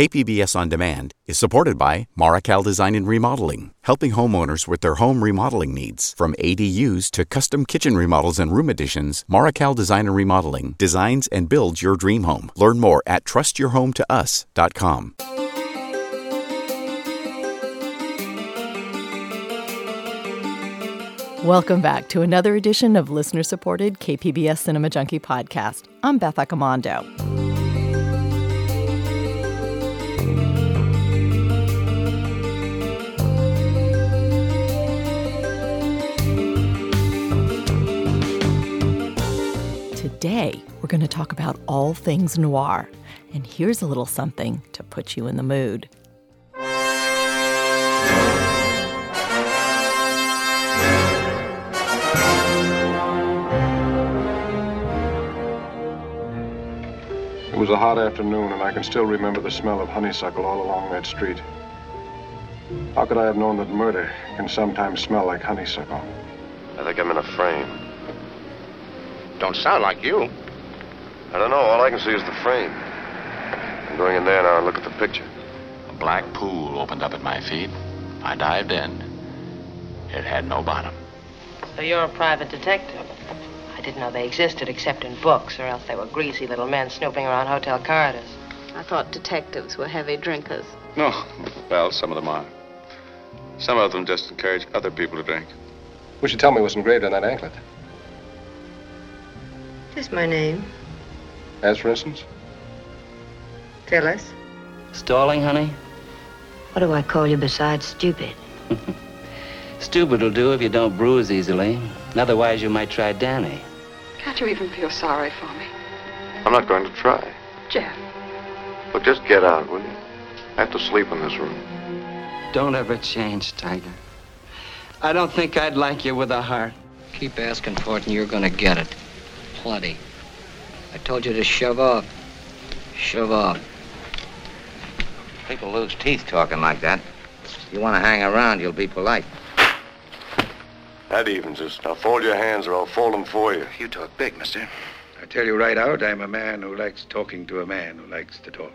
KPBS On Demand is supported by Marrokal Design and Remodeling, helping homeowners with their home remodeling needs. From ADUs to custom kitchen remodels and room additions, Marrokal Design and Remodeling designs and builds your dream home. Learn more at trustyourhometous.com. Welcome back to another edition of listener supported KPBS Cinema Junkie podcast. I'm Beth Accomando. Today, we're going to talk about all things noir. And here's a little something to put you in the mood. It was a hot afternoon, and I can still remember the smell of honeysuckle all along that street. How could I have known that murder can sometimes smell like honeysuckle? I think I'm in a frame. Don't sound like you. I don't know. All I can see is the frame. I'm going in there now and look at the picture. A black pool opened up at my feet. I dived in. It had no bottom. So you're a private detective? I didn't know they existed except in books, or else they were greasy little men snooping around hotel corridors. I thought detectives were heavy drinkers. No. Well, some of them are. Some of them just encourage other people to drink. What you tell me was engraved on that anklet. Just my name. As for instance? Phyllis. Stalling, honey? What do I call you besides stupid? Stupid will do if you don't bruise easily. Otherwise, you might try Danny. Can't you even feel sorry for me? I'm not going to try. Jeff, Look, just get out, will you? I have to sleep in this room. Don't ever change, Tiger. I don't think I'd like you with a heart. Keep asking for it and you're gonna get it. Plenty. I told you to shove off. Shove off. People lose teeth talking like that. If you want to hang around, you'll be polite. That evens us. Now fold your hands or I'll fold them for you. You talk big, mister. I tell you right out, I'm a man who likes talking to a man who likes to talk.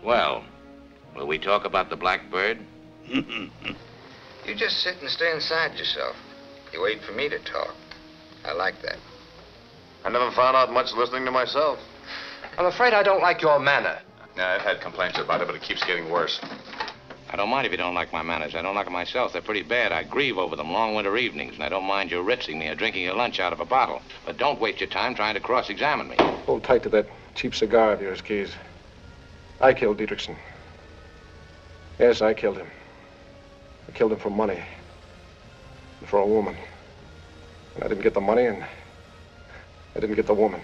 Swell. Will we talk about the blackbird? You just sit and stay inside yourself. You wait for me to talk. I like that. I never found out much listening to myself. I'm afraid I don't like your manner. Yeah, I've had complaints about it, but it keeps getting worse. I don't mind if you don't like my manners. I don't like them myself. They're pretty bad. I grieve over them long winter evenings, and I don't mind you ritzing me or drinking your lunch out of a bottle. But don't waste your time trying to cross-examine me. Hold tight to that cheap cigar of yours, Keys. I killed Dietrichson. Yes, I killed him. I killed him for money. And for a woman. And I didn't get the money, and I didn't get the woman.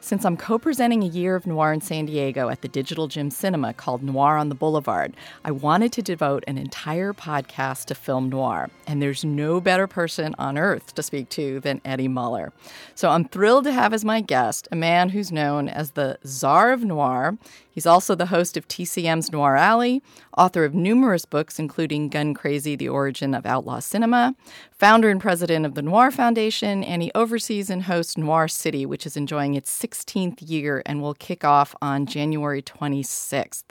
Since I'm co presenting a year of noir in San Diego at the Digital Gym Cinema called Noir on the Boulevard, I wanted to devote an entire podcast to film noir. And there's no better person on earth to speak to than Eddie Muller. So I'm thrilled to have as my guest a man who's known as the Czar of Noir. He's also the host of TCM's Noir Alley, author of numerous books, including Gun Crazy The Origin of Outlaw Cinema, founder and president of the Noir Foundation, and he oversees and hosts Noir City, which is enjoying its 16th year and will kick off on January 26th.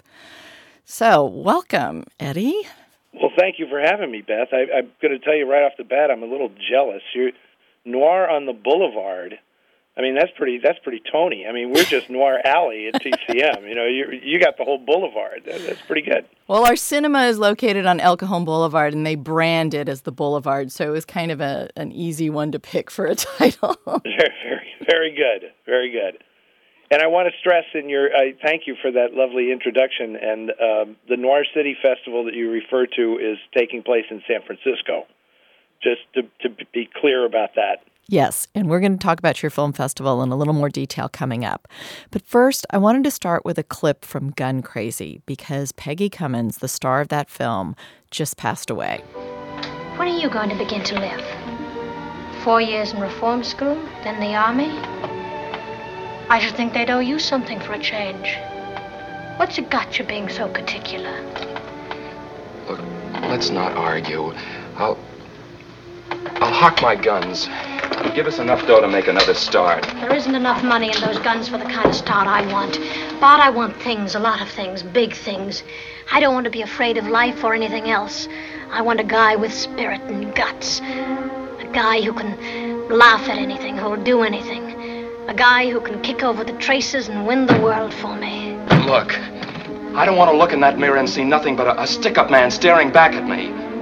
So, welcome, Eddie. Well, thank you for having me, Beth. I, I'm going to tell you right off the bat, I'm a little jealous. You're Noir on the Boulevard. I mean, that's pretty. That's pretty Tony. I mean, we're just Noir Alley at TCM. You know, you you got the whole boulevard. That, that's pretty good. Well, our cinema is located on El Cajon Boulevard, and they brand it as the Boulevard, so it was kind of a an easy one to pick for a title. very, very, very good. Very good. And I want to stress in your, I thank you for that lovely introduction. And um, the Noir City Festival that you refer to is taking place in San Francisco. Just to, to be clear about that. Yes, and we're going to talk about your film festival in a little more detail coming up. But first, I wanted to start with a clip from Gun Crazy because Peggy Cummins, the star of that film, just passed away. When are you going to begin to live? Four years in reform school, then the army? I should think they'd owe you something for a change. What's it got you being so particular? Look, let's not argue. I'll. I'll hock my guns. could give us enough dough to make another start. There isn't enough money in those guns for the kind of start I want. But I want things, a lot of things, big things. I don't want to be afraid of life or anything else. I want a guy with spirit and guts. A guy who can laugh at anything, who'll do anything. A guy who can kick over the traces and win the world for me. Look, I don't want to look in that mirror and see nothing but a, a stick up man staring back at me.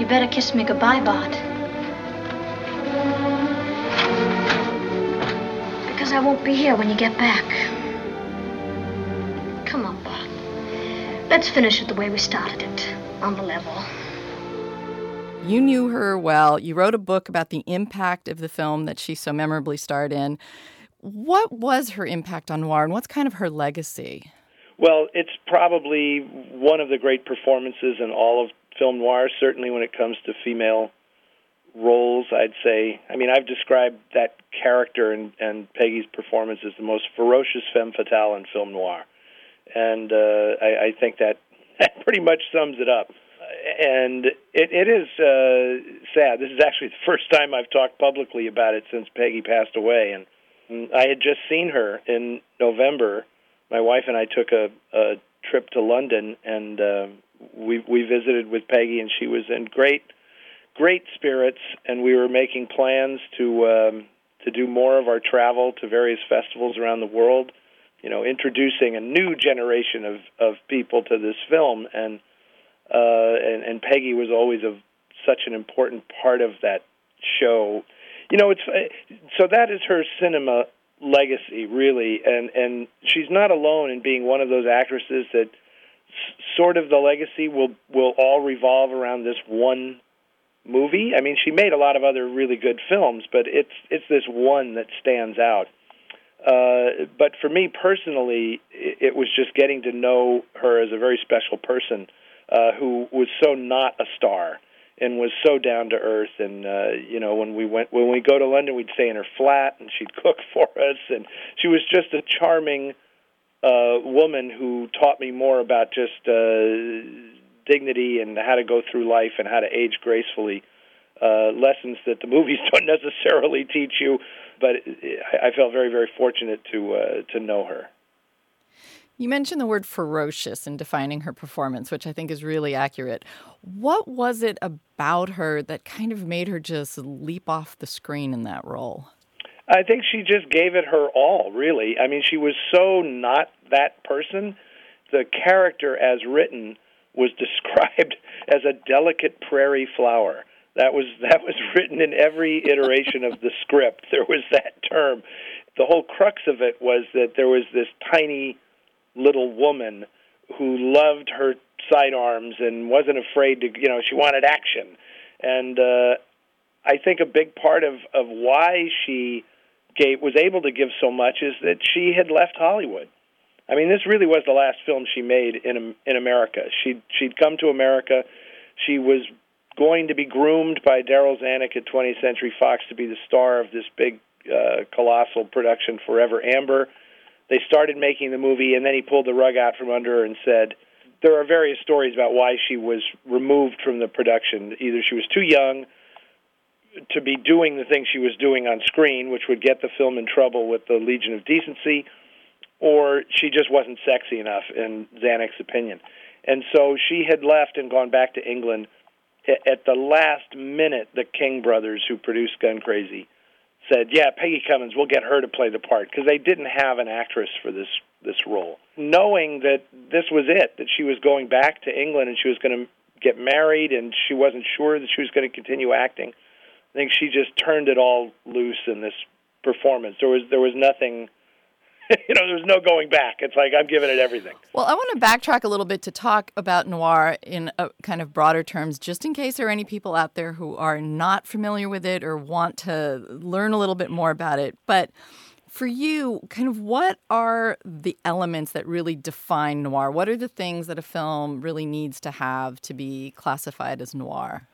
You better kiss me goodbye, Bart. Because I won't be here when you get back. Come on, Bart. Let's finish it the way we started it, on the level. You knew her well. You wrote a book about the impact of the film that she so memorably starred in. What was her impact on noir, and what's kind of her legacy? Well, it's probably one of the great performances in all of film noir, certainly when it comes to female roles, I'd say. I mean, I've described that character and, and Peggy's performance as the most ferocious femme fatale in film noir. And uh, I, I think that, that pretty much sums it up. And it, it is uh, sad. This is actually the first time I've talked publicly about it since Peggy passed away. And I had just seen her in November. My wife and I took a, a trip to London, and uh, we we visited with Peggy, and she was in great great spirits, and we were making plans to um, to do more of our travel to various festivals around the world. You know, introducing a new generation of of people to this film, and uh, and, and Peggy was always a such an important part of that show. You know, it's so that is her cinema legacy, really, and and she's not alone in being one of those actresses that sort of the legacy will will all revolve around this one movie. I mean, she made a lot of other really good films, but it's it's this one that stands out. Uh, but for me personally, it, it was just getting to know her as a very special person uh, who was so not a star and was so down to earth. And uh, you know, when we went when we go to London, we'd stay in her flat, and she'd cook for us, and she was just a charming uh, woman who taught me more about just uh, dignity and how to go through life and how to age gracefully. Uh, lessons that the movies don't necessarily teach you, but I I felt very, very fortunate to uh, to know her. You mentioned the word ferocious in defining her performance, which I think is really accurate. What was it about her that kind of made her just leap off the screen in that role? I think she just gave it her all, really. I mean, she was so not that person. The character, as written, was described as a delicate prairie flower. That was that was written in every iteration of the script. There was that term. The whole crux of it was that there was this tiny little woman who loved her sidearms and wasn't afraid to, you know, she wanted action. And uh I think a big part of of why she gave was able to give so much is that she had left Hollywood. I mean, this really was the last film she made in in America. She she'd come to America. She was going to be groomed by Darryl Zanuck at 20th Century Fox to be the star of this big, uh, colossal production, Forever Amber. They started making the movie, and then he pulled the rug out from under her and said, there are various stories about why she was removed from the production. Either she was too young to be doing the things she was doing on screen, which would get the film in trouble with the Legion of Decency, or she just wasn't sexy enough, in Zanuck's opinion. And so she had left and gone back to England. At the last minute, the King brothers, who produced Gun Crazy, said, "Yeah, Peggy Cummins, we'll get her to play the part," because they didn't have an actress for this this role. Knowing that this was it, that she was going back to England and she was going to get married, and she wasn't sure that she was going to continue acting. I think she just turned it all loose in this performance. There was there was nothing you know, there's no going back. It's like I'm giving it everything. Well, I want to backtrack a little bit to talk about noir in kind of broader terms, just in case there are any people out there who are not familiar with it or want to learn a little bit more about it. But for you, kind of what are the elements that really define noir? What are the things that a film really needs to have to be classified as noir?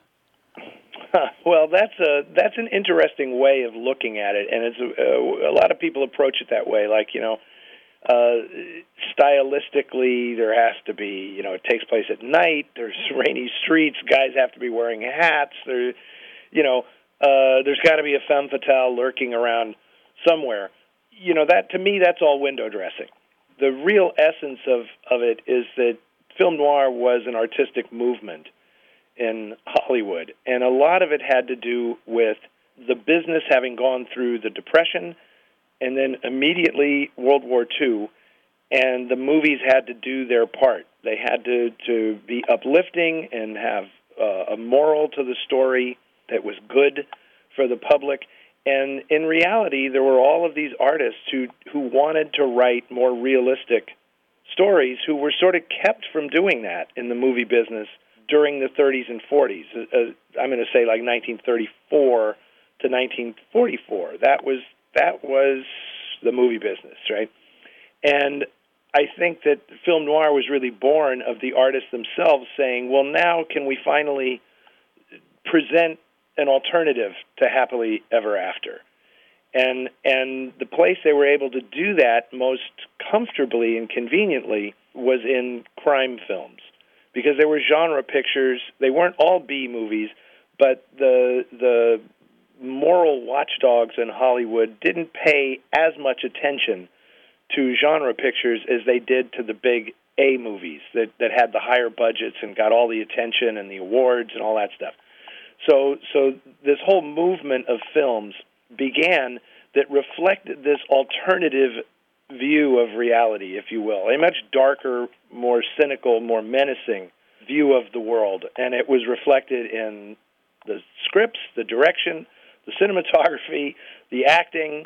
Well, that's a that's an interesting way of looking at it, and it's a, a lot of people approach it that way. Like you know, uh, stylistically, there has to be you know it takes place at night. There's rainy streets. Guys have to be wearing hats. There, you know, uh, there's got to be a femme fatale lurking around somewhere. You know, that to me, that's all window dressing. The real essence of of it is that film noir was an artistic movement in Hollywood, and a lot of it had to do with the business having gone through the Depression and then immediately World War II, and the movies had to do their part. They had to to be uplifting and have uh, a moral to the story that was good for the public. And in reality, there were all of these artists who who wanted to write more realistic stories, who were sort of kept from doing that in the movie business during the 30s and 40s. Uh, I'm going to say like 1934 to 1944. That was that was the movie business, right? And I think that film noir was really born of the artists themselves saying, "Well, now can we finally present an alternative to happily ever after?" And and the place they were able to do that most comfortably and conveniently was in crime films because they were genre pictures. They weren't all B movies, but the the moral watchdogs in Hollywood didn't pay as much attention to genre pictures as they did to the big A movies that that had the higher budgets and got all the attention and the awards and all that stuff. So so this whole movement of films began that reflected this alternative view of reality, if you will, a much darker, more cynical, more menacing view of the world, and it was reflected in the scripts, the direction, the cinematography, the acting.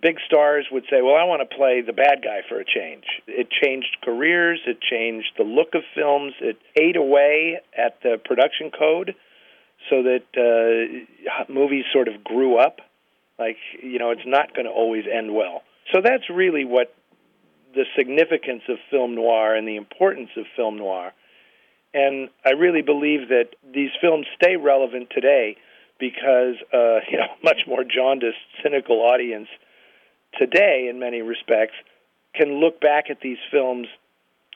Big stars would say, "Well, I want to play the bad guy for a change." It changed careers. It changed the look of films. It ate away at the production code, so that uh, movies sort of grew up. Like you know, it's not going to always end well. So that's really what the significance of film noir and the importance of film noir. And I really believe that these films stay relevant today because uh, you know much more jaundiced, cynical audience today, in many respects, can look back at these films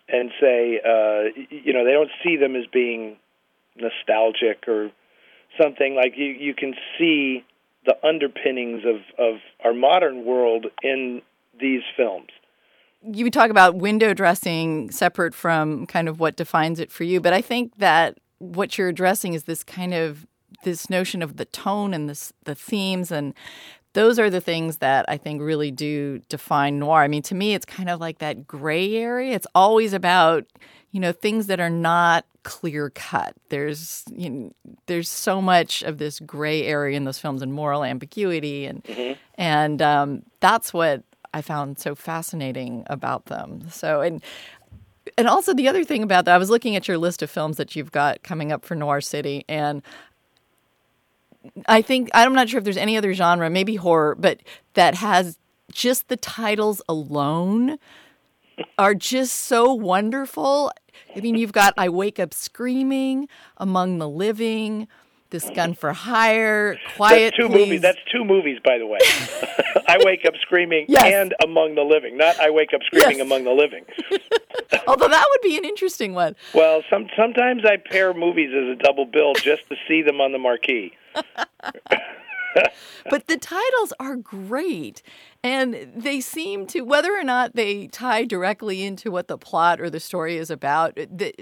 and say, uh, you know, they don't see them as being nostalgic or something like you. You can see the underpinnings of of our modern world in these films. You talk about window dressing separate from kind of what defines it for you, but I think that what you're addressing is this kind of this notion of the tone and this, the themes and those are the things that I think really do define noir. I mean, to me, it's kind of like that gray area. It's always about, you know, things that are not clear cut. There's, you know, there's so much of this gray area in those films and moral ambiguity, and mm-hmm. and um, that's what I found so fascinating about them. So, and and also the other thing about that, I was looking at your list of films that you've got coming up for Noir City, and I think I'm not sure if there's any other genre, maybe horror, but that has just the titles alone are just so wonderful. I mean, you've got I Wake Up Screaming, Among the Living, This Gun for Hire, Quiet That's two Please. movies. That's two movies, by the way. I Wake Up Screaming yes. and Among the Living, not I Wake Up Screaming yes. Among the Living. Although that would be an interesting one. Well, some sometimes I pair movies as a double bill just to see them on the marquee. but the titles are great. And they seem to, whether or not they tie directly into what the plot or the story is about, the,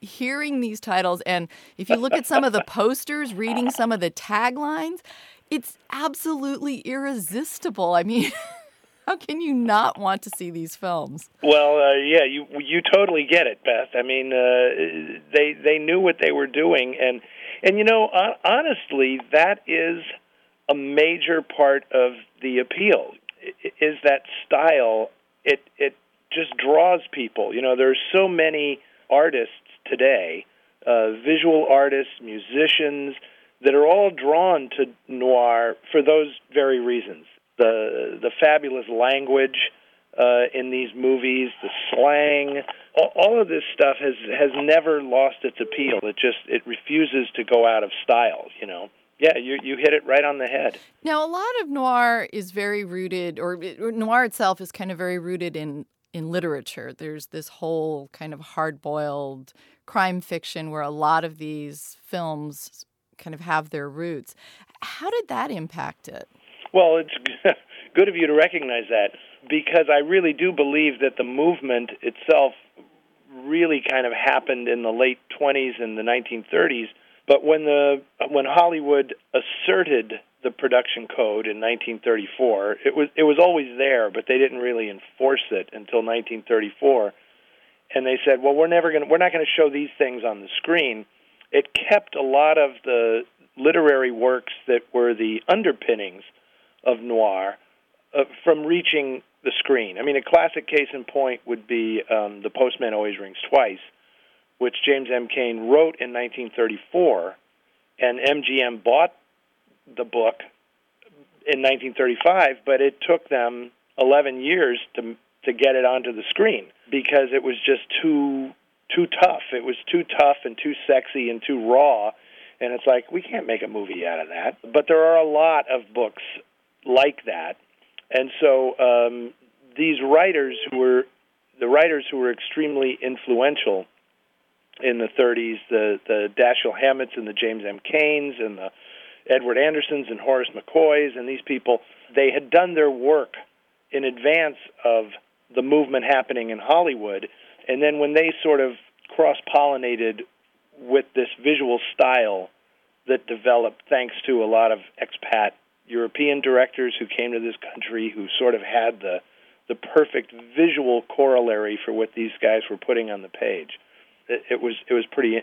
hearing these titles, and if you look at some of the posters, reading some of the taglines, it's absolutely irresistible. I mean, how can you not want to see these films? Well, uh, yeah, you you totally get it, Beth. I mean, uh, they they knew what they were doing, and and you know, honestly, that is a major part of the appeal. Is that style? It it just draws people. You know, there's so many artists today, uh, visual artists, musicians, that are all drawn to noir for those very reasons. The the fabulous language uh, in these movies, the slang, all, all of this stuff has has never lost its appeal. It just it refuses to go out of style. You know. Yeah, you you hit it right on the head. Now, a lot of noir is very rooted, or, noir itself is kind of very rooted in in literature. There's this whole kind of hard boiled crime fiction where a lot of these films kind of have their roots. How did that impact it? Well, it's good of you to recognize that because I really do believe that the movement itself really kind of happened in the late 20s and the 1930s. But when the when Hollywood asserted the production code in 1934, it was it was always there, but they didn't really enforce it until 1934. And they said, "Well, we're never going we're not going to show these things on the screen." It kept a lot of the literary works that were the underpinnings of noir uh, from reaching the screen. I mean, a classic case in point would be um, The Postman Always Rings Twice, which James M. Cain wrote in 1934, and MGM bought the book in 1935, but it took them 11 years to to get it onto the screen because it was just too too tough. It was too tough and too sexy and too raw. And it's like we can't make a movie out of that. But there are a lot of books like that and so um, these writers who were the writers who were extremely influential in the 30s, the the Dashiell Hammetts and the James M. Cains and the Edward Andersons and Horace McCoys and these people, they had done their work in advance of the movement happening in Hollywood, and then when they sort of cross pollinated with this visual style that developed thanks to a lot of expat European directors who came to this country who sort of had the the perfect visual corollary for what these guys were putting on the page. It, it was it was pretty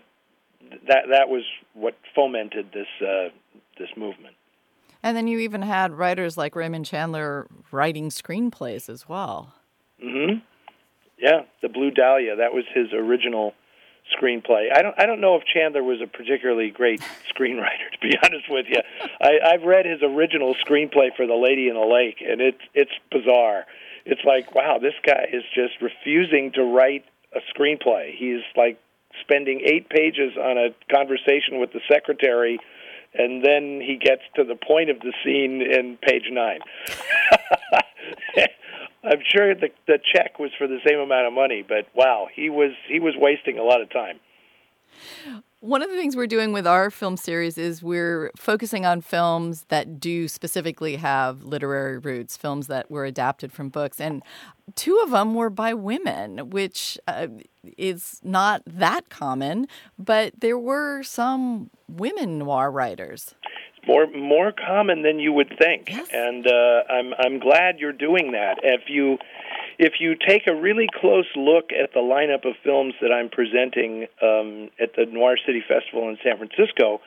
that that was what fomented this uh, this movement. And then you even had writers like Raymond Chandler writing screenplays as well. Mm-hmm. Yeah, The Blue Dahlia, that was his original screenplay. I don't I don't know if Chandler was a particularly great screenwriter to be honest with you. I I've read his original screenplay for The Lady in the Lake and it's it's bizarre. It's like, wow, this guy is just refusing to write a screenplay. He's like spending 8 pages on a conversation with the secretary and then he gets to the point of the scene in page 9. I'm sure the the check was for the same amount of money, but wow, he was he was wasting a lot of time. One of the things we're doing with our film series is we're focusing on films that do specifically have literary roots, films that were adapted from books. And two of them were by women, which uh, is not that common, but there were some women noir writers more more common than you would think, yes. and uh, I'm I'm glad you're doing that. If you if you take a really close look at the lineup of films that I'm presenting um, at the Noir City Festival in San Francisco,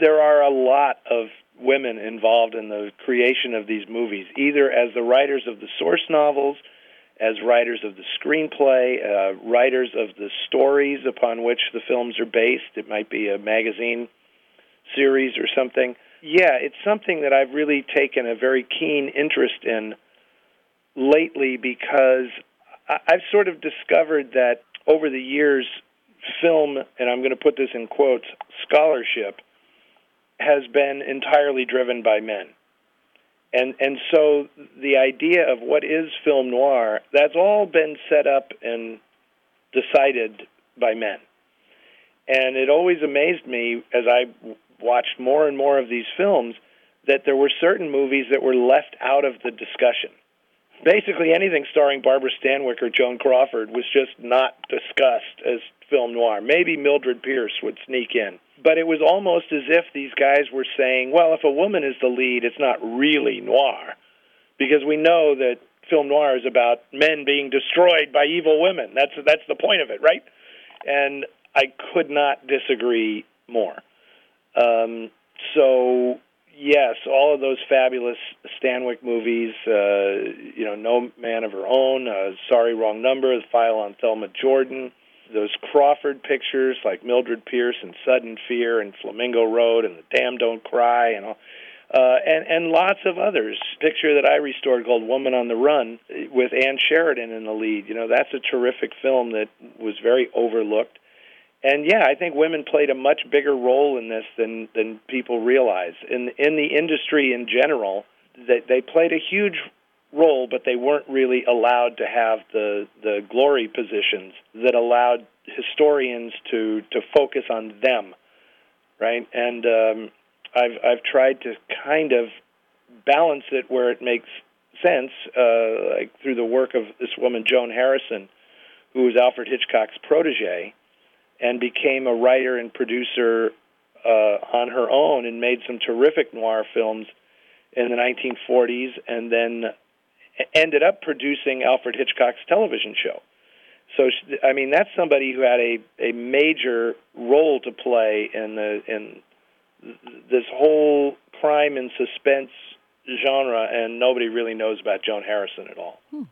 there are a lot of women involved in the creation of these movies, either as the writers of the source novels, as writers of the screenplay, uh, writers of the stories upon which the films are based. It might be a magazine series or something. Yeah, it's something that I've really taken a very keen interest in lately because I've sort of discovered that over the years, film, and I'm going to put this in quotes, scholarship has been entirely driven by men. And and so the idea of what is film noir, that's all been set up and decided by men. And it always amazed me as I watched more and more of these films that there were certain movies that were left out of the discussion. Basically, anything starring Barbara Stanwyck or Joan Crawford was just not discussed as film noir. Maybe Mildred Pierce would sneak in. But it was almost as if these guys were saying, well, if a woman is the lead, it's not really noir. Because we know that film noir is about men being destroyed by evil women. That's that's the point of it, right? And I could not disagree more. Um, so yes, all of those fabulous Stanwyck movies, uh, you know, No Man of Her Own, uh, Sorry Wrong Number, The File on Thelma Jordan, those Crawford pictures like Mildred Pierce and Sudden Fear and Flamingo Road and The Damned Don't Cry and all. Uh, and and lots of others. Picture that I restored called Woman on the Run with Ann Sheridan in the lead. You know that's a terrific film that was very overlooked and yeah, I think women played a much bigger role in this than than people realize. In in the industry in general, they they played a huge role, but they weren't really allowed to have the the glory positions that allowed historians to to focus on them, right? And um, I've I've tried to kind of balance it where it makes sense, uh, like through the work of this woman Joan Harrison, who was Alfred Hitchcock's protege, and became a writer and producer uh, on her own, and made some terrific noir films in the 1940s, and then ended up producing Alfred Hitchcock's television show. So, I mean, that's somebody who had a a major role to play in the in this whole crime and suspense genre, and nobody really knows about Joan Harrison at all. Hmm.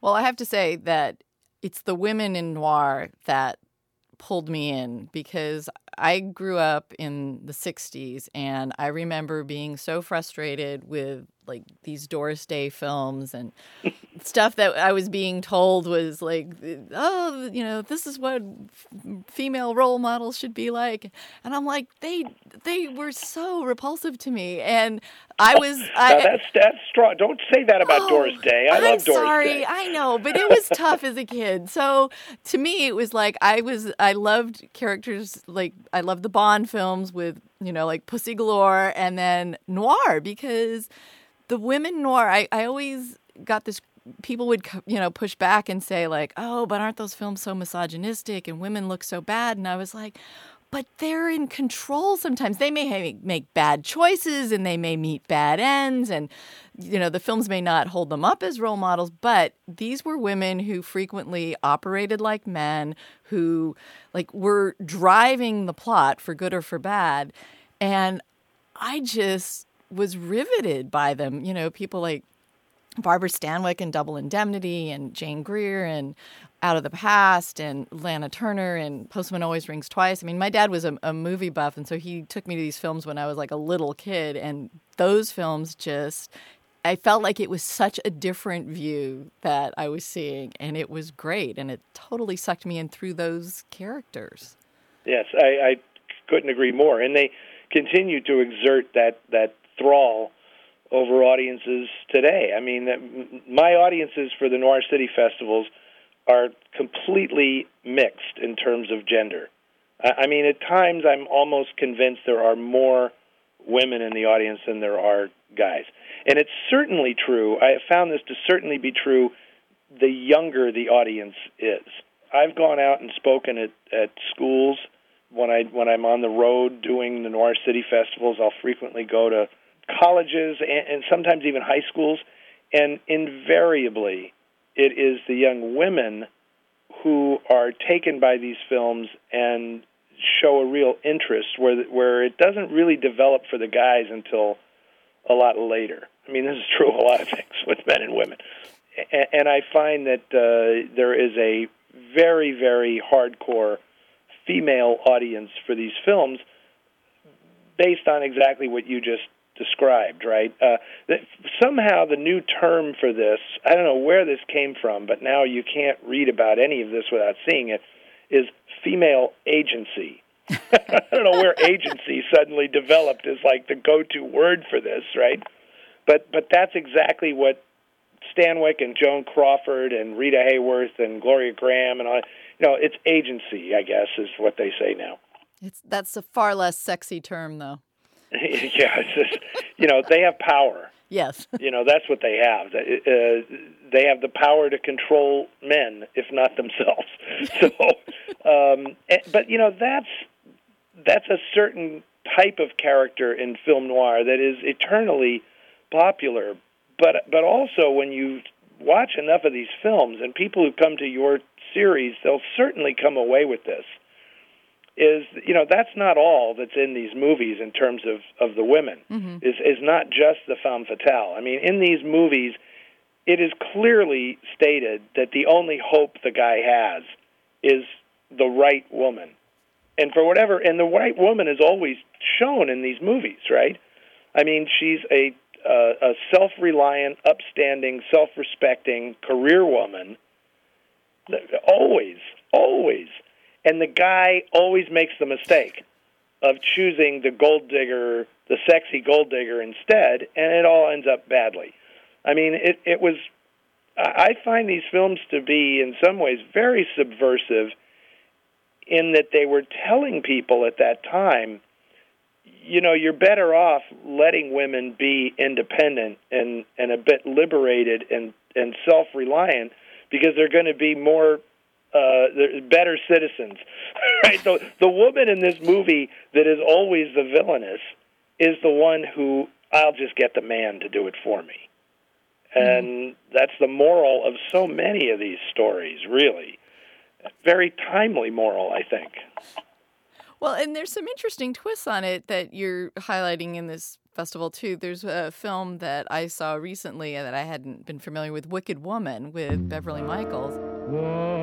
Well, I have to say that it's the women in noir that pulled me in because I grew up in the 60s and I remember being so frustrated with like these Doris Day films and stuff that I was being told was like, oh, you know, this is what female role models should be like, and I'm like, they they were so repulsive to me, and I was. I, that's that's strong. Don't say that about oh, Doris Day. I I'm love Doris sorry, Day. I know, but it was tough as a kid. So to me, it was like I was. I loved characters like I loved the Bond films with you know like Pussy Galore, and then noir because the women noir. I I always got this people would you know push back and say like oh but aren't those films so misogynistic and women look so bad and i was like but they're in control sometimes they may make bad choices and they may meet bad ends and you know the films may not hold them up as role models but these were women who frequently operated like men who like were driving the plot for good or for bad and i just was riveted by them you know people like Barbara Stanwyck in Double Indemnity and Jane Greer and Out of the Past and Lana Turner and Postman Always Rings Twice. I mean, my dad was a, a, movie buff, and so he took me to these films when I was like a little kid, and those films just. I felt like it was such a different view that I was seeing, and it was great, and it totally sucked me in through those characters. Yes, I, I couldn't agree more, and they continue to exert that that thrall over audiences today. I mean, my audiences for the Noir City festivals are completely mixed in terms of gender. I mean, at times I'm almost convinced there are more women in the audience than there are guys. And it's certainly true. I have found this to certainly be true the younger the audience is. I've gone out and spoken at, at schools when I when I'm on the road doing the Noir City festivals. I'll frequently go to colleges and, and sometimes even high schools, and invariably it is the young women who are taken by these films and show a real interest where where it doesn't really develop for the guys until a lot later. I mean, this is true of a lot of things with men and women, and, I find that uh, there is a very very hardcore female audience for these films based on exactly what you just described, right? Uh, that somehow the new term for this, I don't know where this came from, but now you can't read about any of this without seeing it, is female agency. I don't know where agency suddenly developed as like the go-to word for this, right? But but that's exactly what Stanwyck and Joan Crawford and Rita Hayworth and Gloria Grahame and all, you know, it's agency, I guess, is what they say now. It's that's a far less sexy term, though. yeah, it's just, you know, they have power. Yes. you know, that's what they have. Uh, they have the power to control men, if not themselves. So, um, eh, but you know, that's that's a certain type of character in film noir that is eternally popular. But but also when you watch enough of these films and people who come to your series, they'll certainly come away with this is you know that's not all that's in these movies in terms of of the women. Mm-hmm. is is not just the femme fatale. I mean in these movies it is clearly stated that the only hope the guy has is the right woman. And for whatever and the right woman is always shown in these movies right? I mean she's a uh, a self-reliant upstanding self-respecting career woman. Always always and the guy always makes the mistake of choosing the gold digger, the sexy gold digger instead, and it all ends up badly. I mean, it it was. I find these films to be, in some ways, very subversive, in that they were telling people at that time, you know, you're better off letting women be independent and and a bit liberated and and self-reliant because they're going to be more uh, better citizens. right? The the woman in this movie that is always the villainess is the one who I'll just get the man to do it for me. And that's the moral of so many of these stories, really. Very timely moral, I think. Well, and there's some interesting twists on it that you're highlighting in this festival too. There's a film that I saw recently that I hadn't been familiar with, Wicked Woman, with Beverly Michaels. Why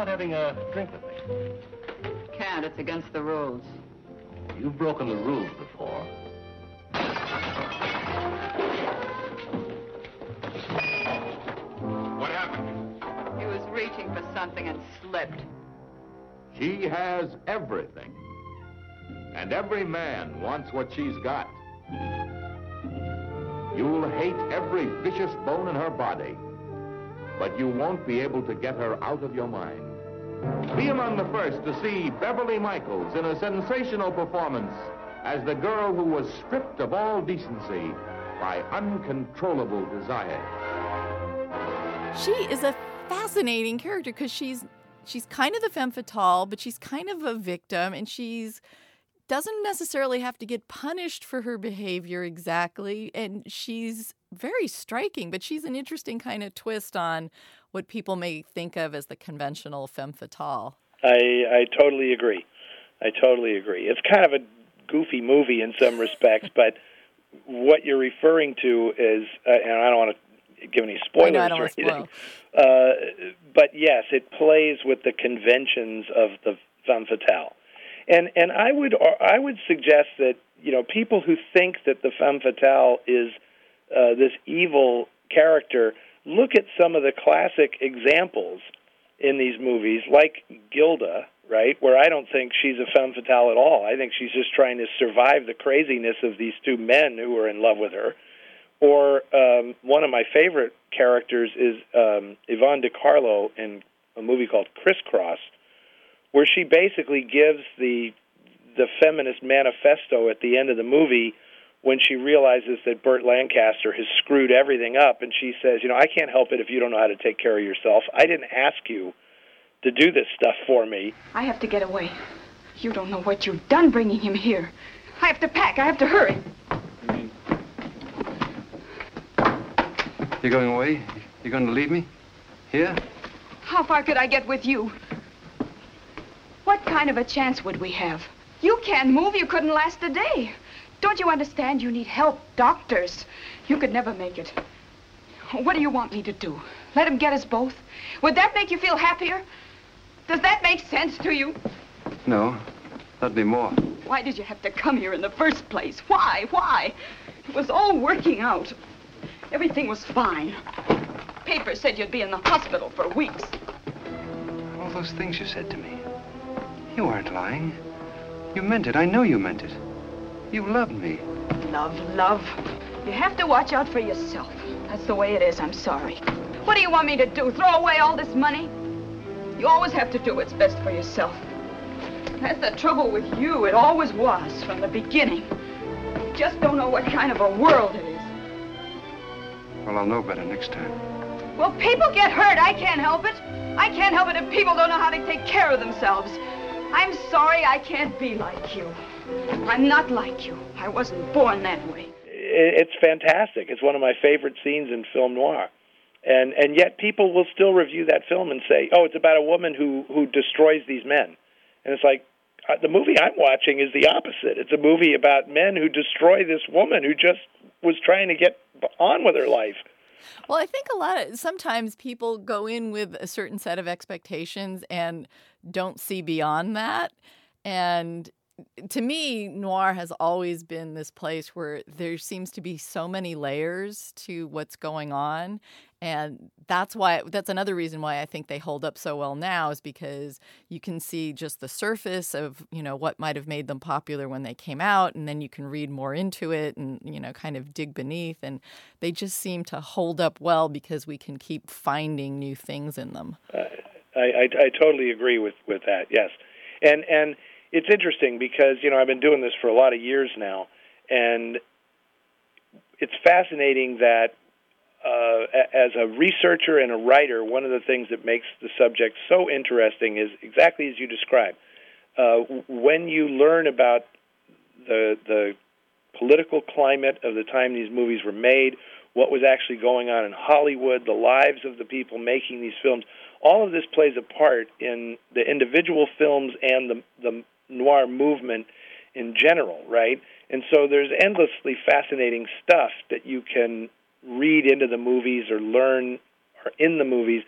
about having a drink with me? Can't. It's against the rules. You've broken the rules before. What happened? He was reaching for something and slipped. She has everything. And every man wants what she's got. You'll hate every vicious bone in her body, but you won't be able to get her out of your mind. Be among the first to see Beverly Michaels in a sensational performance as the girl who was stripped of all decency by uncontrollable desire. She is a fascinating character because she's she's kind of the femme fatale, but she's kind of a victim, and she's doesn't necessarily have to get punished for her behavior exactly, and she's very striking. But she's an interesting kind of twist on what people may think of as the conventional femme fatale. I I totally agree. I totally agree. It's kind of a goofy movie in some respects, but what you're referring to is, uh, and I don't want to give any spoilers know, or anything, uh, but yes, it plays with the conventions of the femme fatale, and and I would I would suggest that you know people who think that the femme fatale is uh, this evil character look at some of the classic examples in these movies, like Gilda, right, where I don't think she's a femme fatale at all. I think she's just trying to survive the craziness of these two men who are in love with her. Or um, one of my favorite characters is um, Yvonne De Carlo in a movie called Criss Cross, where she basically gives the the feminist manifesto at the end of the movie when she realizes that Burt Lancaster has screwed everything up, and she says, "You know, I can't help it if you don't know how to take care of yourself. I didn't ask you to do this stuff for me." I have to get away. You don't know what you've done bringing him here. I have to pack. I have to hurry. You're going away? You're going to leave me? Here? How far could I get with you? What kind of a chance would we have? You can't move. You couldn't last a day. Don't you understand? You need help, doctors. You could never make it. What do you want me to do? Let him get us both? Would that make you feel happier? Does that make sense to you? No. That'd be more. Why did you have to come here in the first place? Why? Why? It was all working out. Everything was fine. Papers said you'd be in the hospital for weeks. All those things you said to me. You weren't lying. You meant it. I know you meant it. You loved me. Love, love. You have to watch out for yourself. That's the way it is. I'm sorry. What do you want me to do? Throw away all this money? You always have to do what's best for yourself. That's the trouble with you. It always was from the beginning. You just don't know what kind of a world it is. Well, I'll know better next time. Well, people get hurt. I can't help it. I can't help it if people don't know how to take care of themselves. I'm sorry I can't be like you. I'm not like you. I wasn't born that way. It's fantastic. It's one of my favorite scenes in film noir. And and yet people will still review that film and say, "Oh, it's about a woman who who destroys these men." And it's like uh, the movie I'm watching is the opposite. It's a movie about men who destroy this woman who just was trying to get on with her life. Well, I think a lot of sometimes people go in with a certain set of expectations and don't see beyond that. And to me, noir has always been this place where there seems to be so many layers to what's going on. And that's why, that's another reason why I think they hold up so well now is because you can see just the surface of, you know, what might have made them popular when they came out. And then you can read more into it and, you know, kind of dig beneath. And they just seem to hold up well because we can keep finding new things in them. Uh, I, I, I totally agree with with that. Yes, and and it's interesting because you know I've been doing this for a lot of years now, and it's fascinating that uh, as a researcher and a writer, one of the things that makes the subject so interesting is exactly as you describe. Uh, when you learn about the the political climate of the time these movies were made, what was actually going on in Hollywood, the lives of the people making these films, all of this plays a part in the individual films and the the noir movement in general, right? And so there's endlessly fascinating stuff that you can read into the movies or learn or in the movies.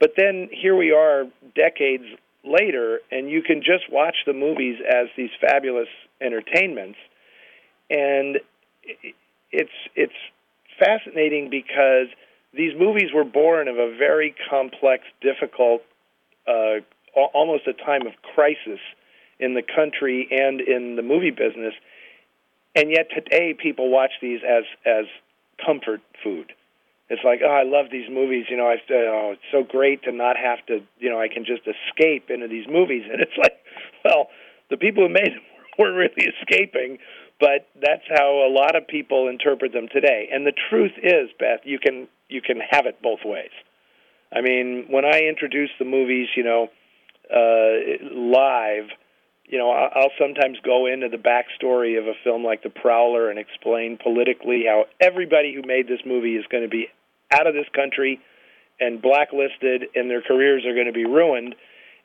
But then here we are decades later and you can just watch the movies as these fabulous entertainments and it's it's fascinating because these movies were born of a very complex, difficult, uh, almost a time of crisis in the country and in the movie business. And yet today, people watch these as as comfort food. It's like, oh, I love these movies. You know, I oh, it's so great to not have to. You know, I can just escape into these movies. And it's like, well, the people who made them weren't really escaping, but that's how a lot of people interpret them today. And the truth is, Beth, you can you can have it both ways. I mean, when I introduce the movies, you know, uh, live, you know, I'll sometimes go into the backstory of a film like The Prowler and explain politically how everybody who made this movie is going to be out of this country and blacklisted, and their careers are going to be ruined.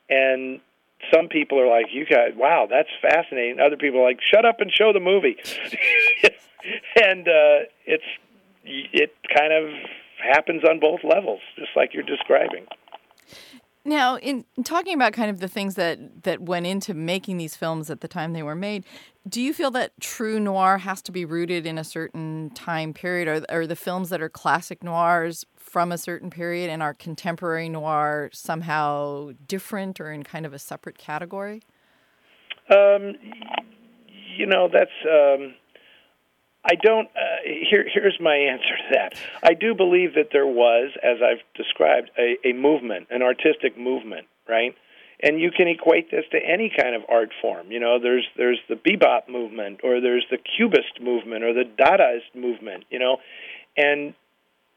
And some people are like, "You got wow, that's fascinating." Other people are like, "Shut up and show the movie." and uh, it's it kind of happens on both levels, just like you're describing. Now, in in talking about kind of the things that that went into making these films at the time they were made, do you feel that true noir has to be rooted in a certain time period, or are the films that are classic noirs from a certain period and are contemporary noir somehow different or in kind of a separate category? Um, you know, that's. Um, I don't. Uh, here, here's my answer to that. I do believe that there was, as I've described, a, a movement, an artistic movement, right? And you can equate this to any kind of art form. You know, there's there's the bebop movement, or there's the cubist movement, or the Dadaist movement. You know, and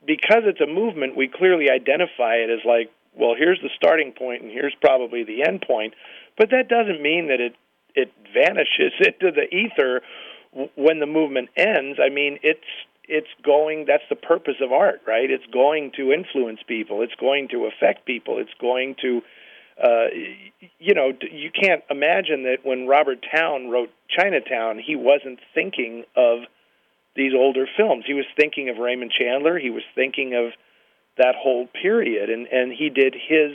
because it's a movement, we clearly identify it as like, well, here's the starting point, and here's probably the end point. But that doesn't mean that it it vanishes into the ether when the movement ends. I mean, it's it's going. That's the purpose of art, right? It's going to influence people. It's going to affect people. It's going to, uh, you know, you can't imagine that when Robert Towne wrote Chinatown, he wasn't thinking of these older films. He was thinking of Raymond Chandler. He was thinking of that whole period, and and he did his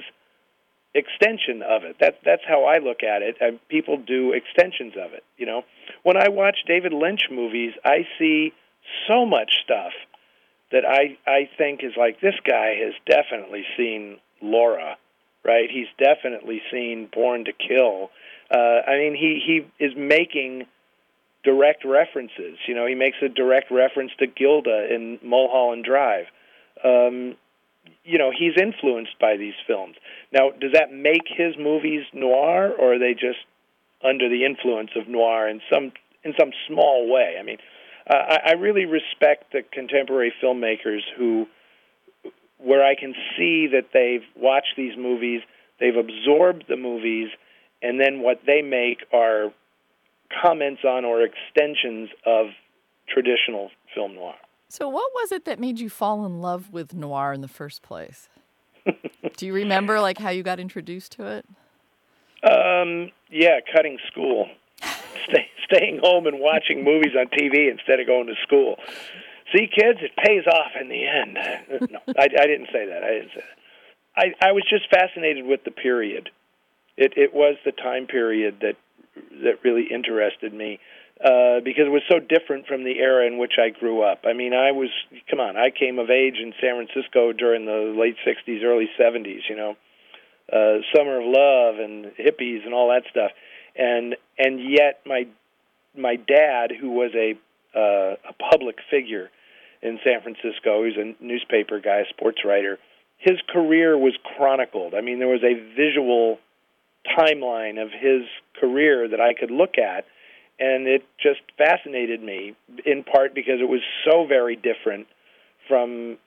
extension of it. That that's how I look at it. And people do extensions of it. You know, when I watch David Lynch movies, I see so much stuff that I I think is like this guy has definitely seen Laura, right? He's definitely seen Born to Kill. Uh, I mean, he he is making direct references. You know, he makes a direct reference to Gilda in Mulholland Drive. Um, you know, he's influenced by these films. Now, does that make his movies noir, or are they just under the influence of noir in some in some small way? I mean, uh, I, I really respect the contemporary filmmakers who, where I can see that they've watched these movies, they've absorbed the movies, and then what they make are comments on or extensions of traditional film noir. So, what was it that made you fall in love with noir in the first place? Do you remember like how you got introduced to it? Um, yeah, cutting school, Stay, staying home and watching movies on TV instead of going to school. See, kids, it pays off in the end. no, I, I didn't say that. I didn't say that. I, I was just fascinated with the period. It, it was the time period that that really interested me uh, because it was so different from the era in which I grew up. I mean, I was come on, I came of age in San Francisco during the late '60s, early '70s. You know, uh, Summer of Love and hippies and all that stuff, and and yet my my dad, who was a uh, a public figure in San Francisco, he was a newspaper guy, a sports writer. his career was chronicled. I mean, there was a visual timeline of his career that I could look at, and it just fascinated me in part because it was so very different from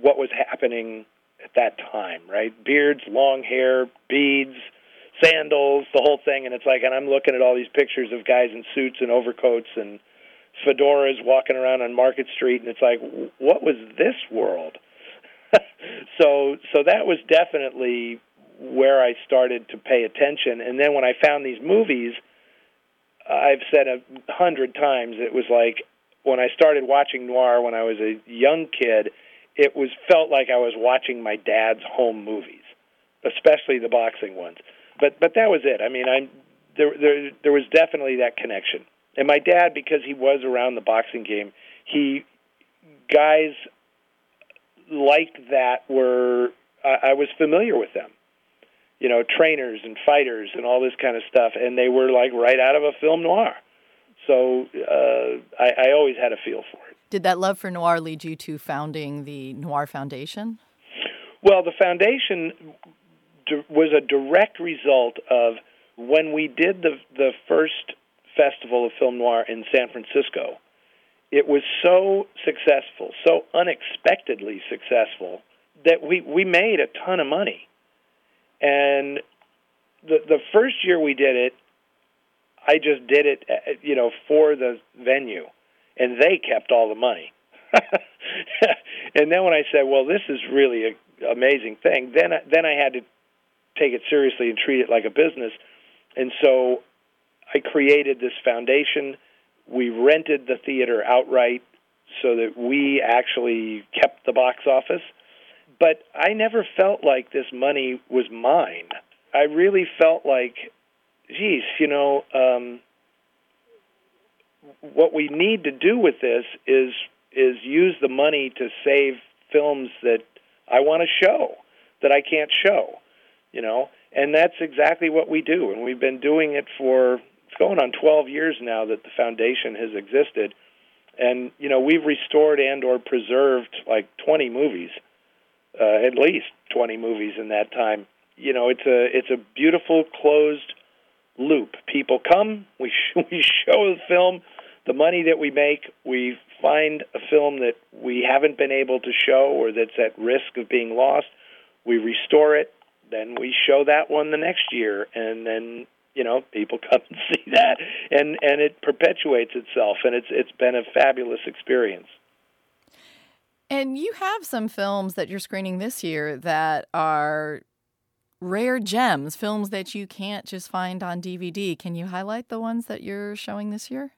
what was happening at that time, right? Beards, long hair, beads, sandals, the whole thing, and it's like, and I'm looking at all these pictures of guys in suits and overcoats and fedoras walking around on Market Street, and it's like, what was this world? so, so that was definitely where I started to pay attention, and then when I found these movies, I've said a hundred times, it was like when I started watching noir when I was a young kid, it was felt like I was watching my dad's home movies, especially the boxing ones. But but that was it. I mean, I'm there there there was definitely that connection. And my dad because he was around the boxing game, he guys like that were I, I was familiar with them. You know, trainers and fighters and all this kind of stuff and they were like right out of a film noir. So uh, I, I always had a feel for it. Did that love for noir lead you to founding the Noir Foundation? Well, the foundation was a direct result of when we did the the first festival of film noir in San Francisco. It was so successful, so unexpectedly successful that we we made a ton of money. And the the first year we did it, I just did it, uh, you know, for the venue, and they kept all the money. and then when I said, "Well, this is really an amazing thing," then I, then I had to take it seriously and treat it like a business. And so I created this foundation. We rented the theater outright so that we actually kept the box office. But I never felt like this money was mine. I really felt like, geez, you know, um, what we need to do with this is is use the money to save films that I want to show that I can't show you know? And that's exactly what we do and we've been doing it for it's going on 12 years now that the foundation has existed. And you know we've restored and or preserved like 20 movies uh, at least 20 movies in that time. You know it's a it's a beautiful closed loop. People come we sh- we show the film the money that we make we find a film that we haven't been able to show or that's at risk of being lost we restore it then we show that one the next year and then you know people come and see that and and it perpetuates itself and it's it's been a fabulous experience and you have some films that you're screening this year that are rare gems films that you can't just find on dvd can you highlight the ones that you're showing this year?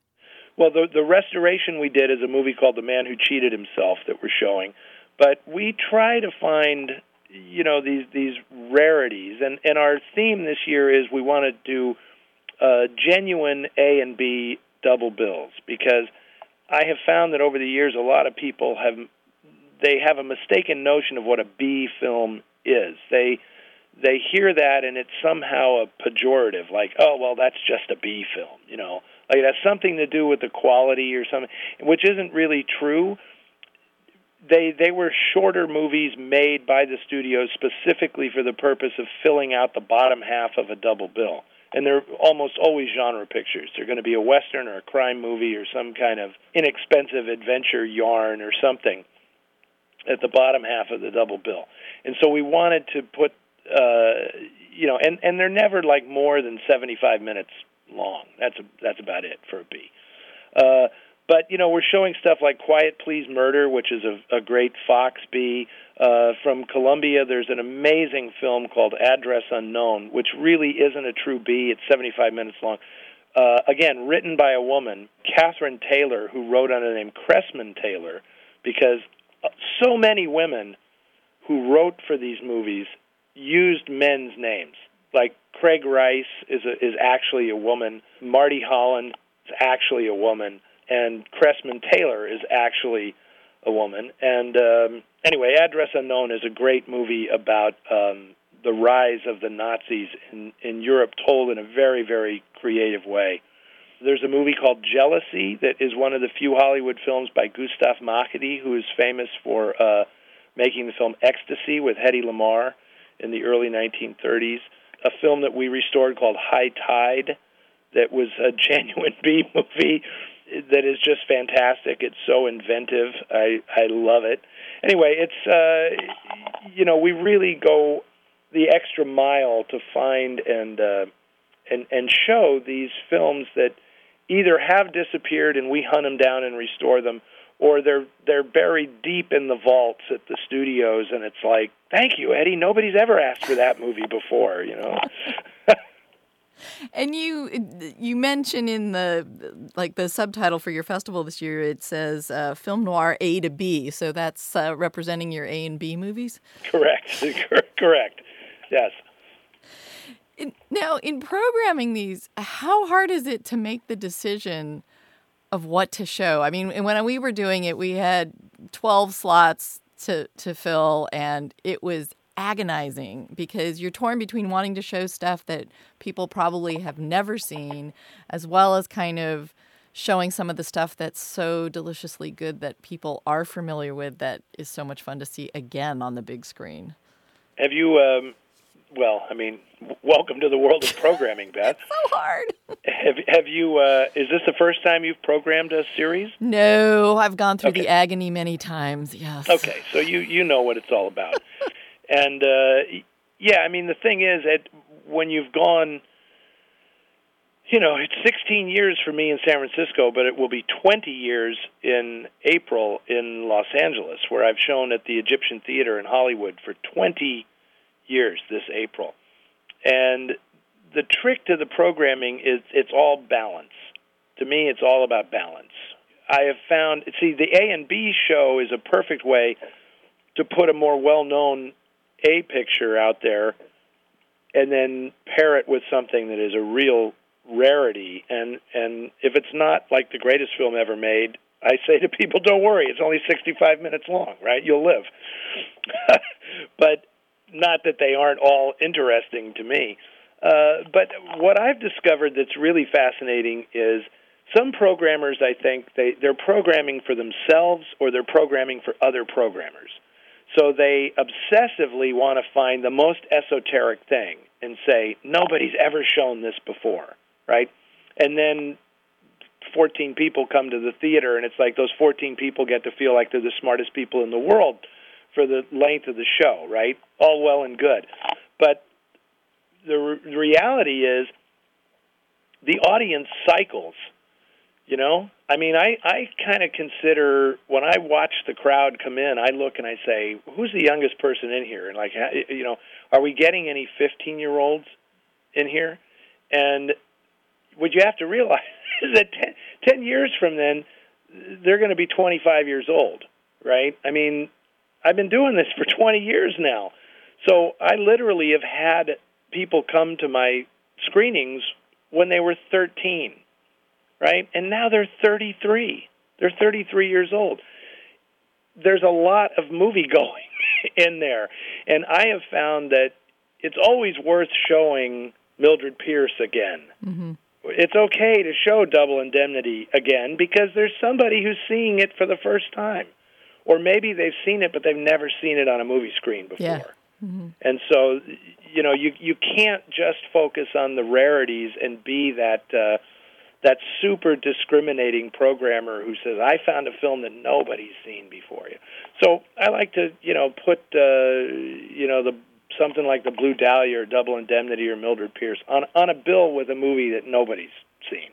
Well the the restoration we did is a movie called the man who cheated himself that we're showing. But we try to find you know these these rarities. And and our theme this year is we want to do uh, genuine A and B double bills. Because I have found that over the years a lot of people have they have a mistaken notion of what a B film is. They they hear that and it's somehow a pejorative, like oh well that's just a B film, you know, like it has something to do with the quality or something, which isn't really true they they were shorter movies made by the studios specifically for the purpose of filling out the bottom half of a double bill. And they're almost always genre pictures. They're going to be a western or a crime movie or some kind of inexpensive adventure yarn or something at the bottom half of the double bill. And so we wanted to put uh you know and and they're never like more than 75 minutes long. That's a, that's about it for a B. Uh but you know, we're showing stuff like Quiet Please Murder, which is a, a great Fox B. Uh, from Columbia, there's an amazing film called Address Unknown, which really isn't a true B. It's 75 minutes long. Uh, again, written by a woman, Catherine Taylor, who wrote under the name Kressmann Taylor, because so many women who wrote for these movies used men's names. Like Craig Rice is a, is actually a woman. Marty Holland is actually a woman and Kressmann Taylor is actually a woman. And um, anyway, Address Unknown is a great movie about um, the rise of the Nazis in, in Europe, told in a very, very creative way. There's a movie called Jealousy that is one of the few Hollywood films by Gustav Machatý, who is famous for uh, making the film Ecstasy with Hedy Lamarr in the early 1930s, a film that we restored called High Tide that was a genuine B movie that is just fantastic. It's so inventive. I I love it. Anyway, it's uh you know, we really go the extra mile to find and uh and and show these films that either have disappeared and we hunt them down and restore them or they're they're buried deep in the vaults at the studios and it's like thank you eddie. Nobody's ever asked for that movie before you know? And you you mention in the like the subtitle for your festival this year it says uh, film noir A to B, so that's uh, representing your A and B movies. correct. Correct. Yes Now, in programming these, how hard is it to make the decision of what to show? I mean, when we were doing it, we had twelve slots to to fill, and it was agonizing because you're torn between wanting to show stuff that people probably have never seen, as well as kind of showing some of the stuff that's so deliciously good that people are familiar with that is so much fun to see again on the big screen. have you um well i mean welcome to the world of programming beth so hard have have you uh is this the first time you've programmed a series No, I've gone through the agony many times. Yes. Okay, so you you know what it's all about, and uh, yeah, I mean the thing is that when you've gone, you know, it's 16 years for me in San Francisco, but it will be 20 years in April in Los Angeles, where I've shown at the Egyptian Theater in Hollywood for 20 years this April, and the trick to the programming is it's all balance. To me, it's all about balance. I have found, see, the A and B show is a perfect way to put a more well-known A picture out there, and then pair it with something that is a real rarity. And and if it's not like the greatest film ever made, I say to people, don't worry, it's only 65 minutes long, right? You'll live. but not that they aren't all interesting to me. Uh, but what I've discovered that's really fascinating is some programmers I think they they're programming for themselves or they're programming for other programmers. So they obsessively want to find the most esoteric thing and say nobody's ever shown this before, right? And then 14 people come to the theater and it's like those 14 people get to feel like they're the smartest people in the world for the length of the show, right? All well and good. But the re- reality is the audience cycles you know i mean i i kind of consider when i watch the crowd come in i look and i say who's the youngest person in here and like you know are we getting any 15 year olds in here and what you have to realize is that 10, 10 years from then they're going to be 25 years old right i mean i've been doing this for 20 years now so i literally have had people come to my screenings when they were 13 right? And now they're 33. They're 33 years old. There's a lot of movie going in there. And I have found that it's always worth showing Mildred Pierce again. Mm-hmm. It's okay to show Double Indemnity again because there's somebody who's seeing it for the first time. Or maybe they've seen it but they've never seen it on a movie screen before. Yeah. Mm-hmm. And so you know, you you can't just focus on the rarities and be that uh that super discriminating programmer who says, "I found a film that nobody's seen before you." So I like to, you know, put, uh, you know, the something like the Blue Dahlia or Double Indemnity or Mildred Pierce on on a bill with a movie that nobody's seen.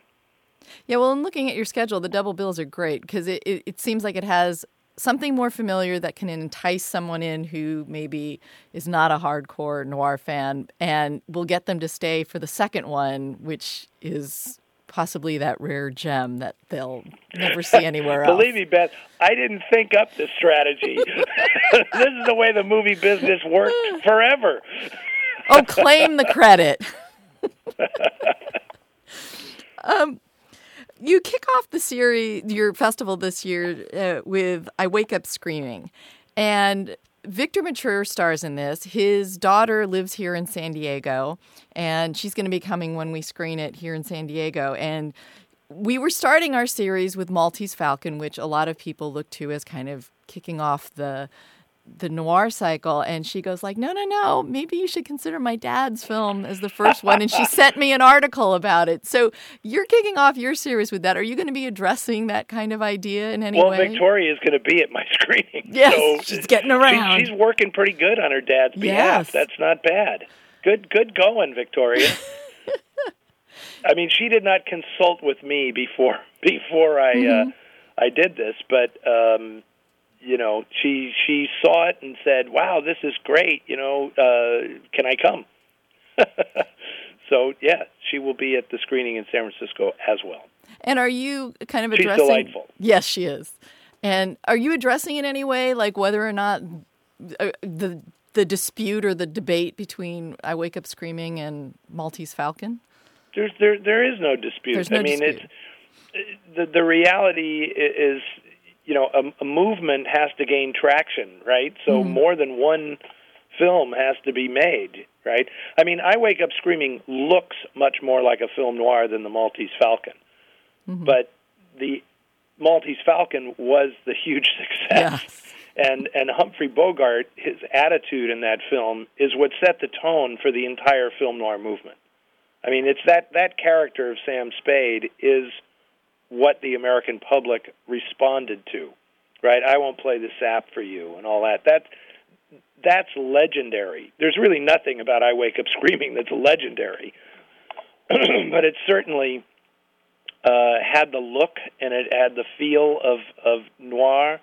Yeah, well, in looking at your schedule, the double bills are great because it, it, it seems like it has something more familiar that can entice someone in who maybe is not a hardcore noir fan and will get them to stay for the second one, which is possibly that rare gem that they'll never see anywhere else. Believe me, Beth, I didn't think up this strategy. this is the way the movie business worked forever. oh, claim the credit. um, you kick off the series, your festival this year, uh, with "I Wake Up Screaming," and Victor Mature stars in this. His daughter lives here in San Diego, and she's going to be coming when we screen it here in San Diego. And we were starting our series with Maltese Falcon, which a lot of people look to as kind of kicking off the the noir cycle and she goes like no no no maybe you should consider my dad's film as the first one and she sent me an article about it so you're kicking off your series with that are you going to be addressing that kind of idea in any way? well, Victoria is going to be at my screening. Yes, so she's getting around. She's, she's working pretty good on her dad's behalf. Yes. That's not bad. Good, good going, Victoria. I mean, she did not consult with me before before I Mm-hmm. uh, I did this, but um, you know, she she saw it and said, "Wow, this is great. You know, uh, can I come?" so yeah, she will be at the screening in San Francisco as well. and are you kind of addressing? She's delightful. yes she is and are you addressing in any way like whether or not uh, the the dispute or the debate between I Wake Up Screaming and Maltese Falcon There's there there is no dispute. There's no I mean, dispute. it's the the reality is, you know, a, a movement has to gain traction, right? So Mm-hmm. more than one film has to be made, right? I mean, I Wake Up Screaming looks much more like a film noir than the Maltese Falcon, Mm-hmm. but the Maltese Falcon was the huge success. And and Humphrey Bogart, his attitude in that film is what set the tone for the entire film noir movement. I mean, it's that that character of Sam Spade is what the American public responded to, right? I won't play the sap for you and all that. That that's legendary. There's really nothing about I Wake Up Screaming that's legendary, but it certainly uh, had the look and it had the feel of of noir.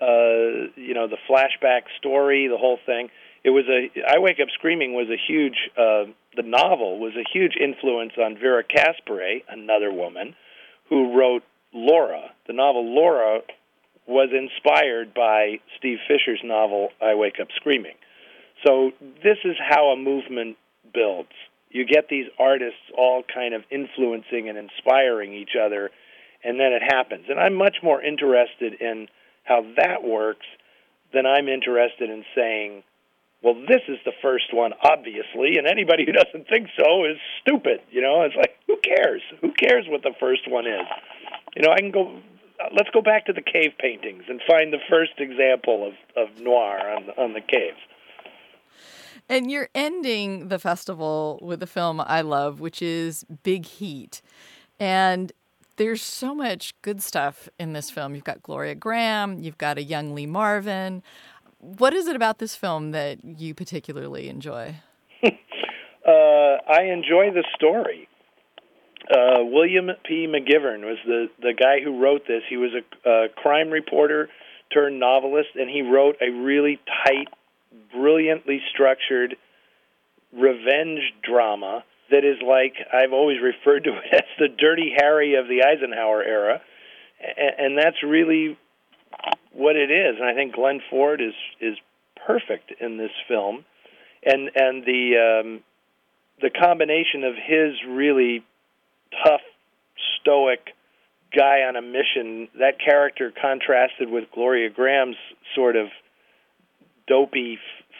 Uh, you know, the flashback story, the whole thing. It was a. I Wake Up Screaming was a huge. Uh, the novel was a huge influence on Vera Caspary, another woman, who wrote Laura. The novel Laura was inspired by Steve Fisher's novel I Wake Up Screaming. So this is how a movement builds. You get these artists all kind of influencing and inspiring each other, and then it happens. And I'm much more interested in how that works than I'm interested in saying, well, this is the first one, obviously, and anybody who doesn't think so is stupid. You know, it's like, who cares? Who cares what the first one is? You know, I can go. uh, Let's go back to the cave paintings and find the first example of, of noir on the, on the caves. And you're ending the festival with a film I love, which is Big Heat. And there's so much good stuff in this film. You've got Gloria Grahame, you've got a young Lee Marvin. What is it about this film that you particularly enjoy? Uh, I enjoy the story. Uh, William P. McGivern was the the guy who wrote this. He was a, a crime reporter turned novelist, and he wrote a really tight, brilliantly structured revenge drama that is like I've always referred to it as the Dirty Harry of the Eisenhower era, and, and that's really what it is. And I think Glenn Ford is is perfect in this film, and and the um, the combination of his really tough, stoic guy on a mission, that character contrasted with Gloria Grahame's sort of dopey,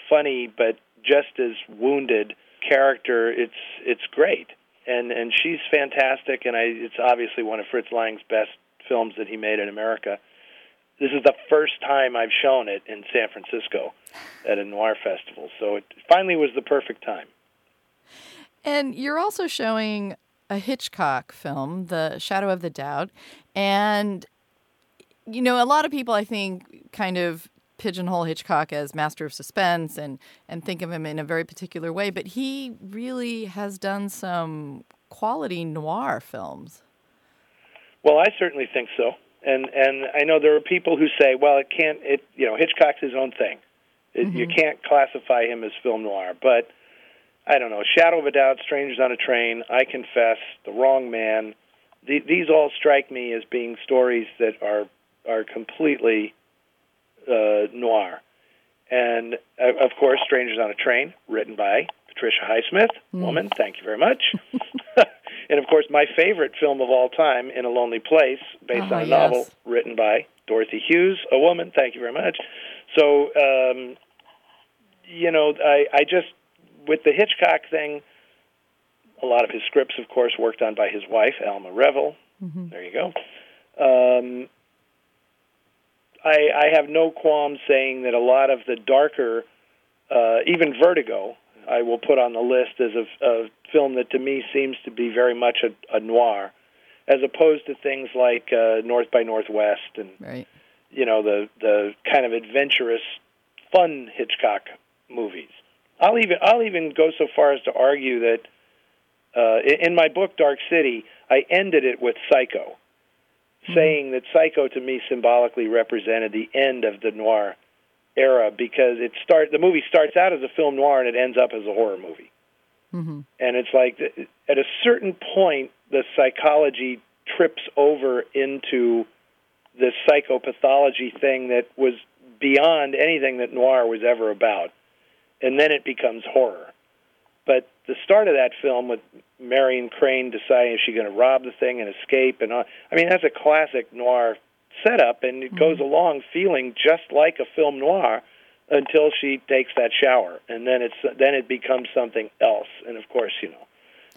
funny, but just as wounded character. It's it's great, and and she's fantastic, and I it's obviously one of Fritz Lang's best films that he made in America. This is the first time I've shown it in San Francisco at a noir festival, so it finally was the perfect time. And you're also showing a Hitchcock film, The Shadow of the Doubt. And, you know, a lot of people, I think, kind of pigeonhole Hitchcock as master of suspense and, and think of him in a very particular way. But he really has done some quality noir films. Well, I certainly think so, and and I know there are people who say, well, it can't. It you know, Hitchcock's his own thing. It, You can't classify him as film noir, but I don't know. Shadow of a Doubt, Strangers on a Train, I Confess, The Wrong Man. The, these all strike me as being stories that are are completely uh, noir, and uh, of course, Strangers on a Train, written by Patricia Highsmith, woman. Thank you very much. and of course, my favorite film of all time, In a Lonely Place, based Oh, on a yes. novel written by Dorothy Hughes, a woman. Thank you very much. So, um, you know, I, I just with the Hitchcock thing, a lot of his scripts, of course, worked on by his wife, Alma Reville. There you go. Um, I, I have no qualms saying that a lot of the darker, uh, even Vertigo, I will put on the list as a, a film that to me seems to be very much a, a noir, as opposed to things like uh, North by Northwest and right. you know the the kind of adventurous, fun Hitchcock movies. I'll even I'll even go so far as to argue that uh, in, in my book Dark City, I ended it with Psycho, saying that Psycho to me symbolically represented the end of the noir era because it start the movie starts out as a film noir and it ends up as a horror movie. Mm-hmm. And it's like at a certain point, the psychology trips over into this psychopathology thing that was beyond anything that noir was ever about. And then it becomes horror. But the start of that film with Marion Crane deciding if she's going to rob the thing and escape, and all, I mean that's a classic noir setup, and it goes along feeling just like a film noir until she takes that shower, and then it's then it becomes something else. And of course, you know,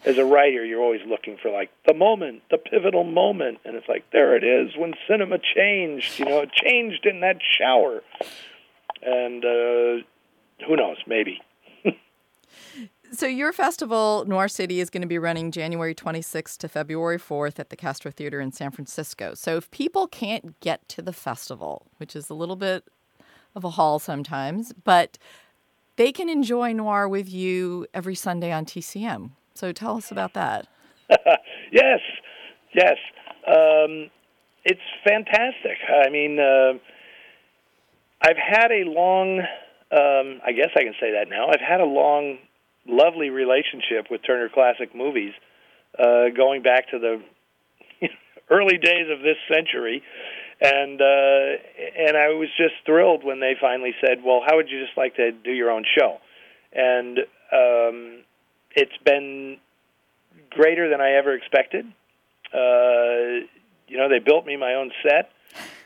as a writer, you're always looking for like the moment, the pivotal moment, and it's like there it is when cinema changed. You know, it changed in that shower, and uh, who knows, maybe. So your festival, Noir City, is going to be running January 26th to February 4th at the Castro Theater in San Francisco. So if people can't get to the festival, which is a little bit of a haul sometimes, but they can enjoy noir with you every Sunday on TCM. So tell us about that. yes, yes. Um, it's fantastic. I mean, uh, I've had a long, um, I guess I can say that now. I've had a long, lovely relationship with Turner Classic Movies, uh, going back to the early days of this century. And uh, and I was just thrilled when they finally said, "Well, how would you just like to do your own show?" And um, it's been greater than I ever expected. Uh, you know, they built me my own set.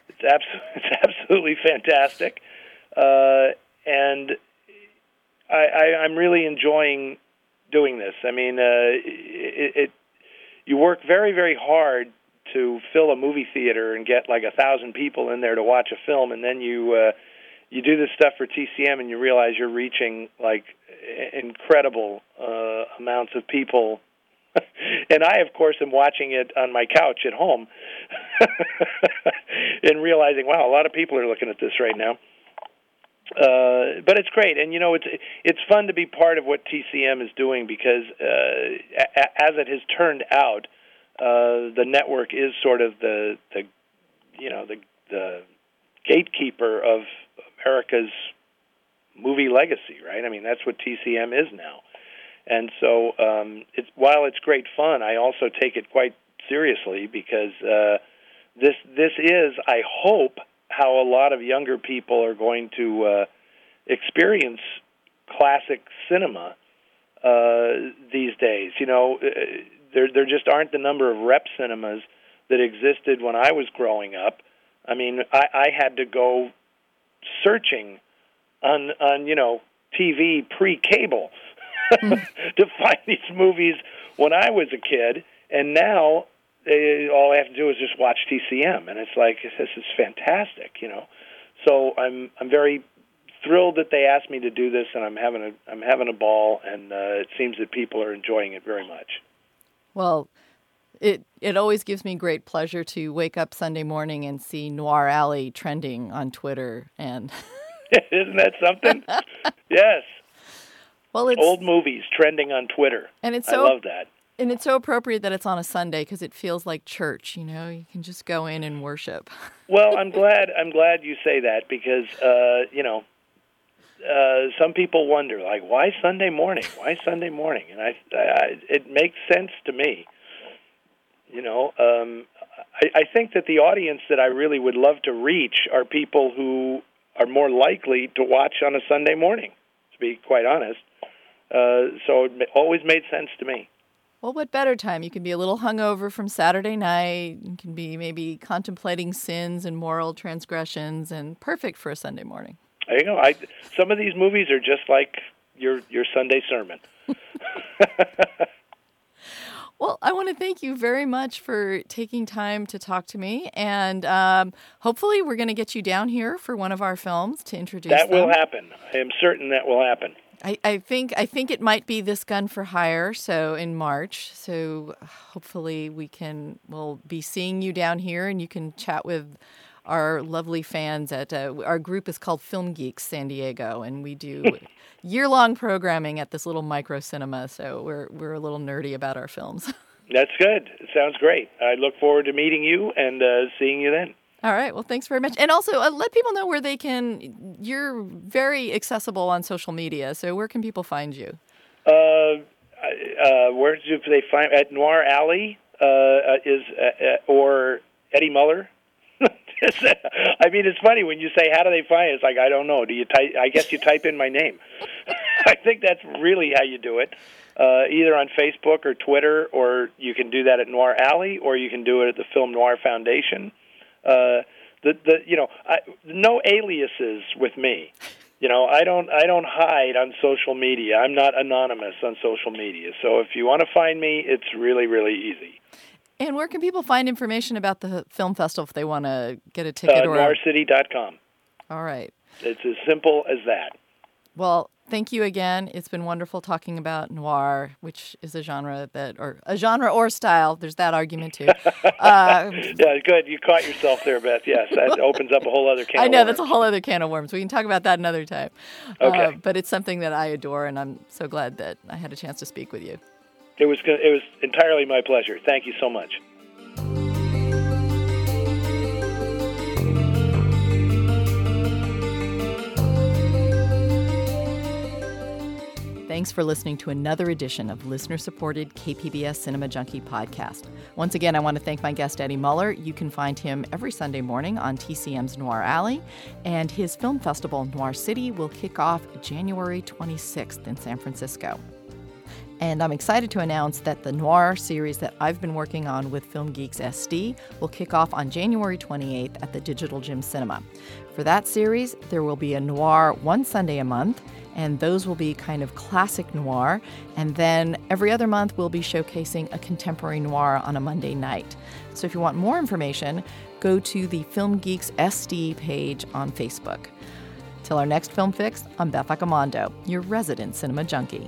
It's, abs- it's absolutely fantastic, uh, and I, I, I'm really enjoying doing this. I mean, uh, it, it you work very, very hard to fill a movie theater and get like a thousand people in there to watch a film, and then you uh, you do this stuff for TCM, and you realize you're reaching like incredible uh, amounts of people. and I, of course, am watching it on my couch at home, and realizing, wow, a lot of people are looking at this right now. Uh, but it's great, and you know it's it's fun to be part of what TCM is doing because uh, as it has turned out, uh, the network is sort of the the you know the the gatekeeper of America's movie legacy, right? I mean that's what TCM is now, and so um, it's while it's great fun, I also take it quite seriously because uh, this this is I hope how a lot of younger people are going to uh, experience classic cinema uh, these days. You know, uh, there there just aren't the number of rep cinemas that existed when I was growing up. I mean, I, I had to go searching on on you know TV pre-cable to find these movies when I was a kid, and now they, all I have to do is just watch TCM, and it's like this is fantastic, you know. So I'm I'm very thrilled that they asked me to do this, and I'm having a I'm having a ball, and uh, it seems that people are enjoying it very much. Well, it it always gives me great pleasure to wake up Sunday morning and see Noir Alley trending on Twitter, and Isn't that something? yes. Well, it's old movies trending on Twitter, and it's so, I love that. And it's so appropriate that it's on a Sunday because it feels like church. You know, you can just go in and worship. Well, I'm glad I'm glad you say that because uh, you know uh, some people wonder like why Sunday morning? Why Sunday morning? And I, I it makes sense to me. You know, um, I, I think that the audience that I really would love to reach are people who are more likely to watch on a Sunday morning. To be quite honest, uh, so it always made sense to me. Well, what better time? You can be a little hungover from Saturday night. You can be maybe contemplating sins and moral transgressions, and perfect for a Sunday morning. There you go. I, some of these movies are just like your your Sunday sermon. Well, I want to thank you very much for taking time to talk to me, and um, hopefully, we're going to get you down here for one of our films to introduce. That will happen. I am certain that will happen. I, I think I think it might be this gun for hire. So in March. So hopefully we can we'll be seeing you down here, and you can chat with our lovely fans at uh, our group is called Film Geeks San Diego, and we do year long programming at this little micro cinema. So we're we're a little nerdy about our films. That's good. It sounds great. I look forward to meeting you and uh, seeing you then. All right. Well, thanks very much. And also, uh, let people know where they can. You're very accessible on social media. So, where can people find you? Uh, uh, where do they find at Noir Alley? Uh, uh, is uh, or Eddie Muller? I mean, it's funny when you say, "How do they find it?" It's like I don't know. Do you type? I guess you type in my name. I think that's really how you do it. Uh, either on Facebook or Twitter, or you can do that at Noir Alley, or you can do it at the Film Noir Foundation. Uh, the the you know I, no aliases with me. You know I don't I don't hide on social media. I'm not anonymous on social media. So if you want to find me, it's really really easy. And where can people find information about the film festival if they want to get a ticket Uh, or? NoirCity.com. All right. It's as simple as that. Well, thank you again. It's been wonderful talking about noir, which is a genre that, or a genre or style. There's that argument too. Uh, yeah, good. You caught yourself there, Beth. Yes, that opens up a whole other can. I of know worms. that's a whole other can of worms. We can talk about that another time. Okay. Uh, but it's something that I adore, and I'm so glad that I had a chance to speak with you. It was it was entirely my pleasure. Thank you so much. Thanks for listening to another edition of listener supported KPBS Cinema Junkie podcast. Once again, I want to thank my guest, Eddie Muller. You can find him every Sunday morning on TCM's Noir Alley, and his film festival, Noir City, will kick off January 26th in San Francisco. And I'm excited to announce that the noir series that I've been working on with Film Geeks SD will kick off on January 28th at the Digital Gym Cinema. For that series, there will be a noir one Sunday a month, and those will be kind of classic noir. And then every other month, we'll be showcasing a contemporary noir on a Monday night. So if you want more information, go to the Film Geeks SD page on Facebook. Till our next film fix, I'm Beth Accomando, your resident cinema junkie.